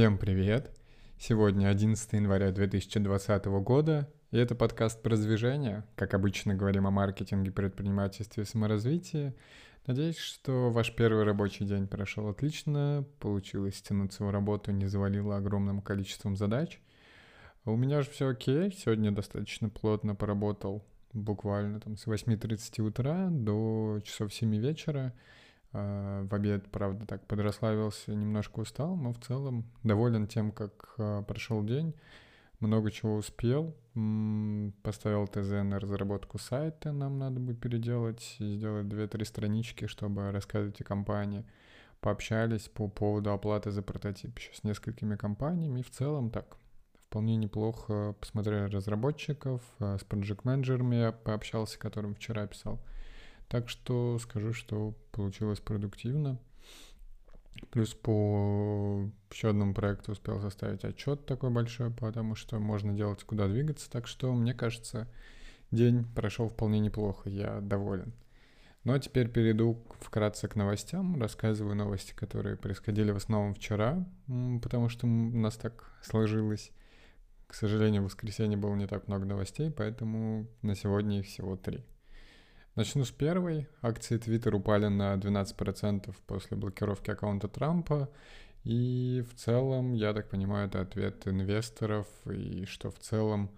Всем привет! Сегодня 11 января 2020 года, и это подкаст про движение. Как обычно говорим о маркетинге, предпринимательстве и саморазвитии. Надеюсь, что ваш первый рабочий день прошел отлично, получилось стянуть в работу, не завалило огромным количеством задач. У меня же все окей, сегодня достаточно плотно поработал, буквально там с 8.30 утра до часов 7 вечера. А, в обед, правда, так подрасслабился, немножко устал, но в целом доволен тем, как а, прошел день. Много чего успел. Поставил ТЗ на разработку сайта, нам надо будет переделать, сделать 2-3 странички, чтобы рассказывать о компании. Пообщались по поводу оплаты за прототип еще с несколькими компаниями. И в целом так, вполне неплохо посмотрели разработчиков, а, с проект-менеджерами я пообщался, которым вчера писал. Так что скажу, что получилось продуктивно. Плюс по еще одному проекту успел составить отчет такой большой, потому что можно делать, куда двигаться. Так что, мне кажется, день прошел вполне неплохо, я доволен. Ну а теперь перейду вкратце к новостям. Рассказываю новости, которые происходили в основном вчера, потому что у нас так сложилось. К сожалению, в воскресенье было не так много новостей, поэтому на сегодня их всего три. Начну с первой. Акции Twitter упали на 12% после блокировки аккаунта Трампа. И в целом, я так понимаю, это ответ инвесторов, и что в целом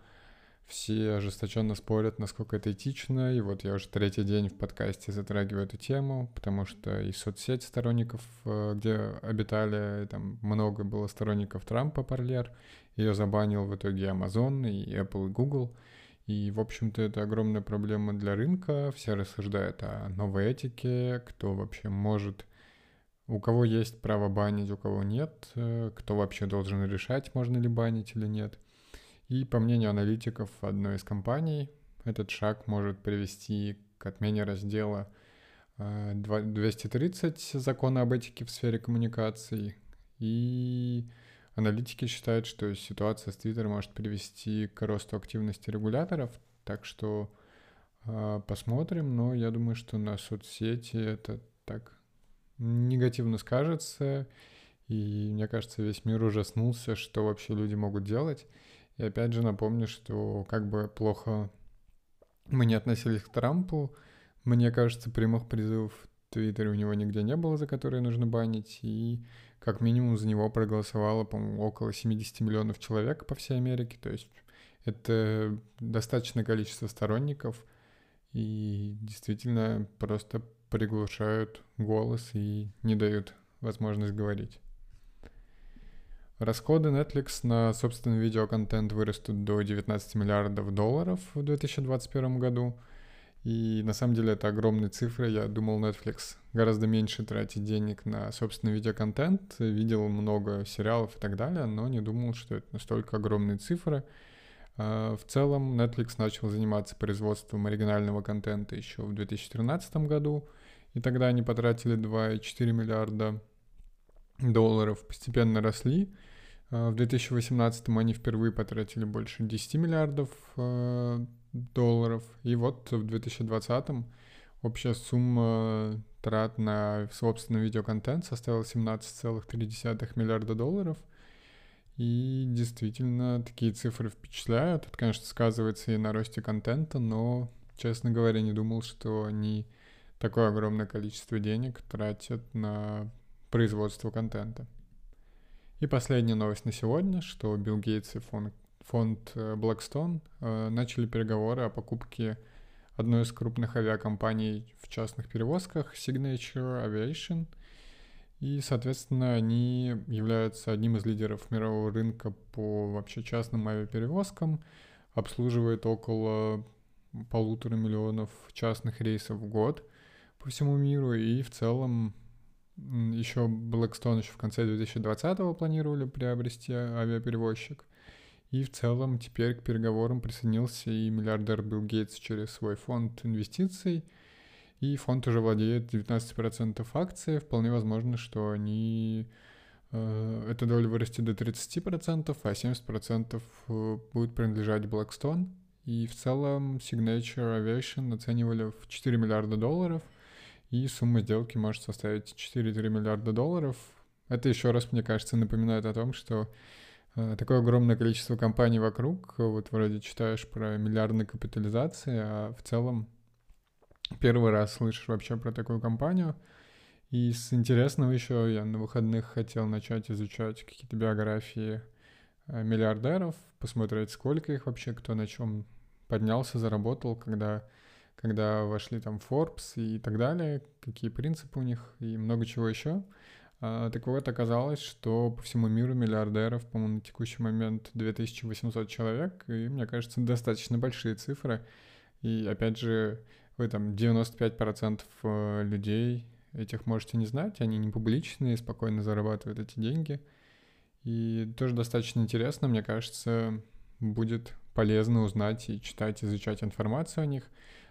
все ожесточенно спорят, насколько это этично. И вот я уже третий день в подкасте затрагиваю эту тему, потому что и соцсеть сторонников, э, где обитали, там много было сторонников Трампа, Парлер, ее забанил в итоге Amazon и Apple и Google — и, в общем-то, это огромная проблема для рынка. Все рассуждают о новой этике, кто вообще может, у кого есть право банить, у кого нет, э, кто вообще должен решать, можно ли банить или нет. И, по мнению аналитиков одной из компаний, этот шаг может привести к отмене раздела 230 э, закона об этике в сфере коммуникаций и Аналитики считают, что ситуация с Twitter может привести к росту активности регуляторов, так что э, посмотрим, но я думаю, что на соцсети это так негативно скажется, и мне кажется, весь мир ужаснулся, что вообще люди могут делать. И опять же напомню, что как бы плохо мы не относились к Трампу, мне кажется, прямых призывов в Твиттере у него нигде не было, за которые нужно банить, и как минимум за него проголосовало, по-моему, около 70 миллионов человек по всей Америке. То есть это достаточное количество сторонников и действительно просто приглушают голос и не дают возможность говорить. Расходы Netflix на собственный видеоконтент вырастут до 19 миллиардов долларов в 2021 году – и на самом деле это огромные цифры. Я думал, Netflix гораздо меньше тратит денег на собственный видеоконтент. Видел много сериалов и так далее, но не думал, что это настолько огромные цифры. А, в целом Netflix начал заниматься производством оригинального контента еще в 2013 году, и тогда они потратили 2,4 миллиарда долларов, постепенно росли. А, в 2018 они впервые потратили больше 10 миллиардов а, долларов. И вот в 2020 общая сумма трат на собственный видеоконтент составила 17,3 миллиарда долларов. И действительно, такие цифры впечатляют. Это, конечно, сказывается и на росте контента, но, честно говоря, не думал, что они такое огромное количество денег тратят на производство контента. И последняя новость на сегодня, что Билл Гейтс и фонд фонд э, Blackstone э, начали переговоры о покупке одной из крупных авиакомпаний в частных перевозках Signature Aviation. И, соответственно, они являются одним из лидеров мирового рынка по вообще частным авиаперевозкам, обслуживает около полутора миллионов частных рейсов в год по всему миру, и в целом еще Blackstone еще в конце 2020 планировали приобрести авиаперевозчик. И в целом теперь к переговорам присоединился и миллиардер Билл Гейтс через свой фонд инвестиций. И фонд уже владеет 19% акций. Вполне возможно, что они э, эта доля вырастет до 30%, а 70% э, будет принадлежать Blackstone. И в целом Signature Aviation оценивали в 4 миллиарда долларов, и сумма сделки может составить 4-3 миллиарда долларов. Это еще раз, мне кажется, напоминает о том, что такое огромное количество компаний вокруг, вот вроде читаешь про миллиардные капитализации, а в целом первый раз слышишь вообще про такую компанию. И с интересного еще я на выходных хотел начать изучать какие-то биографии э, миллиардеров, посмотреть, сколько их вообще, кто на чем поднялся, заработал, когда, когда вошли там Forbes и так далее, какие принципы у них и много чего еще. А, так вот, оказалось, что по всему миру миллиардеров, по-моему, на текущий момент 2800 человек, и, мне кажется, достаточно большие цифры. И, опять же, вы там 95% э, людей этих можете не знать, они не публичные, спокойно зарабатывают эти деньги. И тоже достаточно интересно, мне кажется, будет полезно узнать и читать, изучать информацию о них.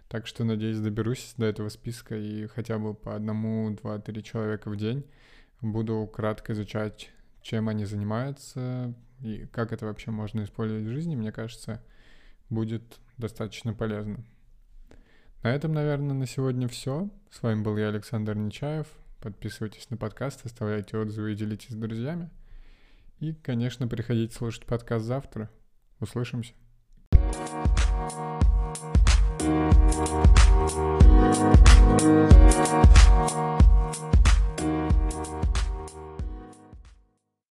Так что, надеюсь, доберусь до этого списка и хотя бы по одному, два, три человека в день буду кратко изучать, чем они занимаются и как это вообще можно использовать в жизни. Мне кажется, будет достаточно полезно. На этом, наверное, на сегодня все. С вами был я, Александр Нечаев. Подписывайтесь на подкаст, оставляйте отзывы и делитесь с друзьями. И, конечно, приходите слушать подкаст завтра. Услышимся. Thank you.